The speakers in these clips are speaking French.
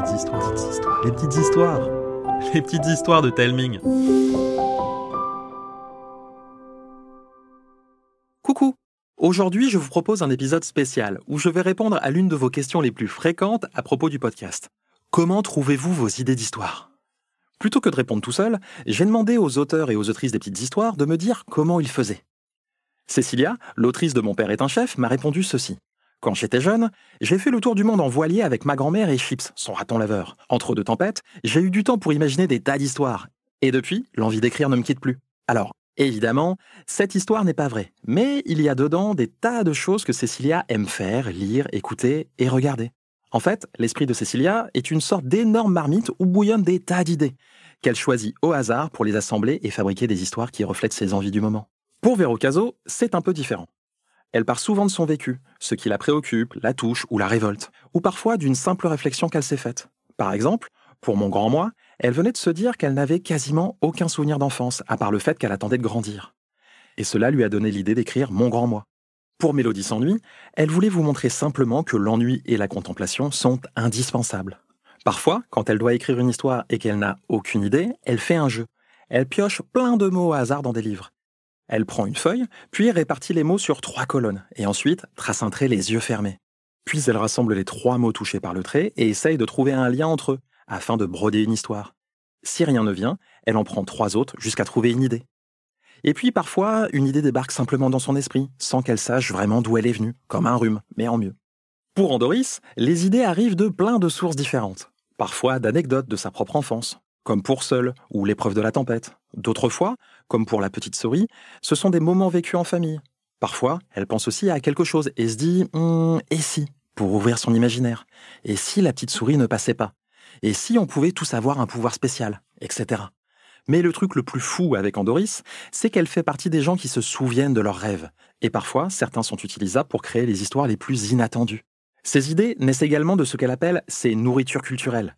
petites histoires, les petites histoires, les petites histoires de Telming. Coucou Aujourd'hui, je vous propose un épisode spécial où je vais répondre à l'une de vos questions les plus fréquentes à propos du podcast. Comment trouvez-vous vos idées d'histoire? Plutôt que de répondre tout seul, j'ai demandé aux auteurs et aux autrices des petites histoires de me dire comment ils faisaient. Cécilia, l'autrice de Mon père est un chef, m'a répondu ceci. Quand j'étais jeune, j'ai fait le tour du monde en voilier avec ma grand-mère et Chips, son raton laveur. Entre deux tempêtes, j'ai eu du temps pour imaginer des tas d'histoires. Et depuis, l'envie d'écrire ne me quitte plus. Alors, évidemment, cette histoire n'est pas vraie, mais il y a dedans des tas de choses que Cécilia aime faire, lire, écouter et regarder. En fait, l'esprit de Cécilia est une sorte d'énorme marmite où bouillonnent des tas d'idées, qu'elle choisit au hasard pour les assembler et fabriquer des histoires qui reflètent ses envies du moment. Pour Véro Caso, c'est un peu différent. Elle part souvent de son vécu, ce qui la préoccupe, la touche ou la révolte, ou parfois d'une simple réflexion qu'elle s'est faite. Par exemple, pour mon grand moi, elle venait de se dire qu'elle n'avait quasiment aucun souvenir d'enfance, à part le fait qu'elle attendait de grandir. Et cela lui a donné l'idée d'écrire Mon grand moi. Pour Mélodie s'ennuie, elle voulait vous montrer simplement que l'ennui et la contemplation sont indispensables. Parfois, quand elle doit écrire une histoire et qu'elle n'a aucune idée, elle fait un jeu. Elle pioche plein de mots au hasard dans des livres. Elle prend une feuille, puis répartit les mots sur trois colonnes, et ensuite trace un trait les yeux fermés. Puis elle rassemble les trois mots touchés par le trait et essaye de trouver un lien entre eux, afin de broder une histoire. Si rien ne vient, elle en prend trois autres jusqu'à trouver une idée. Et puis parfois, une idée débarque simplement dans son esprit, sans qu'elle sache vraiment d'où elle est venue, comme un rhume, mais en mieux. Pour Andoris, les idées arrivent de plein de sources différentes, parfois d'anecdotes de sa propre enfance, comme pour Seul ou l'épreuve de la tempête. D'autres fois, comme pour la petite souris, ce sont des moments vécus en famille. Parfois, elle pense aussi à quelque chose et se dit hum, et si? pour ouvrir son imaginaire. Et si la petite souris ne passait pas Et si on pouvait tous avoir un pouvoir spécial? Etc. Mais le truc le plus fou avec Andoris, c'est qu'elle fait partie des gens qui se souviennent de leurs rêves. Et parfois, certains sont utilisables pour créer les histoires les plus inattendues. Ces idées naissent également de ce qu'elle appelle ses nourritures culturelles.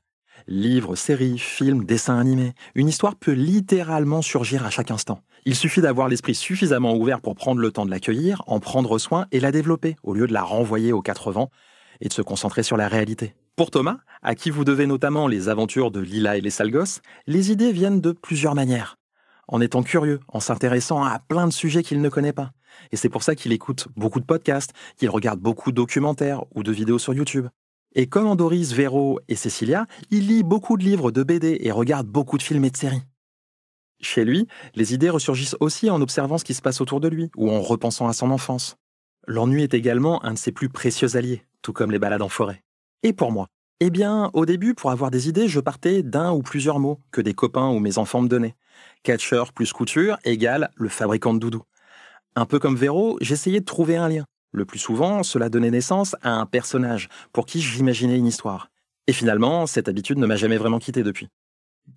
Livres, séries, films, dessins animés, une histoire peut littéralement surgir à chaque instant. Il suffit d'avoir l'esprit suffisamment ouvert pour prendre le temps de l'accueillir, en prendre soin et la développer, au lieu de la renvoyer aux quatre vents et de se concentrer sur la réalité. Pour Thomas, à qui vous devez notamment les aventures de Lila et les Salgos, les idées viennent de plusieurs manières. En étant curieux, en s'intéressant à plein de sujets qu'il ne connaît pas. Et c'est pour ça qu'il écoute beaucoup de podcasts, qu'il regarde beaucoup de documentaires ou de vidéos sur YouTube. Et comme Andoris, Véro et Cécilia, il lit beaucoup de livres de BD et regarde beaucoup de films et de séries. Chez lui, les idées ressurgissent aussi en observant ce qui se passe autour de lui ou en repensant à son enfance. L'ennui est également un de ses plus précieux alliés, tout comme les balades en forêt. Et pour moi Eh bien, au début, pour avoir des idées, je partais d'un ou plusieurs mots que des copains ou mes enfants me donnaient. Catcher plus couture égale le fabricant de doudou. Un peu comme Véro, j'essayais de trouver un lien. Le plus souvent, cela donnait naissance à un personnage pour qui j'imaginais une histoire. Et finalement, cette habitude ne m'a jamais vraiment quitté depuis.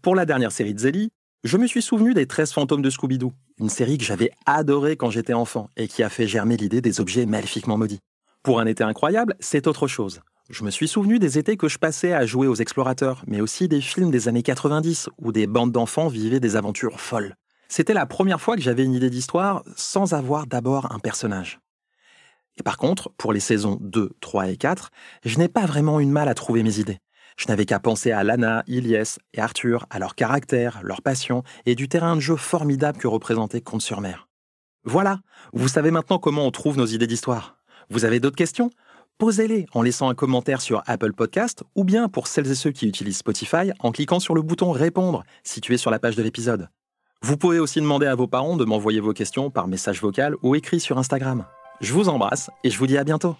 Pour la dernière série de Zélie, je me suis souvenu des 13 fantômes de Scooby-Doo, une série que j'avais adorée quand j'étais enfant et qui a fait germer l'idée des objets maléfiquement maudits. Pour un été incroyable, c'est autre chose. Je me suis souvenu des étés que je passais à jouer aux explorateurs, mais aussi des films des années 90 où des bandes d'enfants vivaient des aventures folles. C'était la première fois que j'avais une idée d'histoire sans avoir d'abord un personnage. Et par contre, pour les saisons 2, 3 et 4, je n'ai pas vraiment eu de mal à trouver mes idées. Je n'avais qu'à penser à Lana, Ilyes et Arthur, à leur caractère, leur passion et du terrain de jeu formidable que représentait Comte-sur-Mer. Voilà, vous savez maintenant comment on trouve nos idées d'histoire. Vous avez d'autres questions? Posez-les en laissant un commentaire sur Apple Podcast ou bien pour celles et ceux qui utilisent Spotify en cliquant sur le bouton Répondre situé sur la page de l'épisode. Vous pouvez aussi demander à vos parents de m'envoyer vos questions par message vocal ou écrit sur Instagram. Je vous embrasse et je vous dis à bientôt.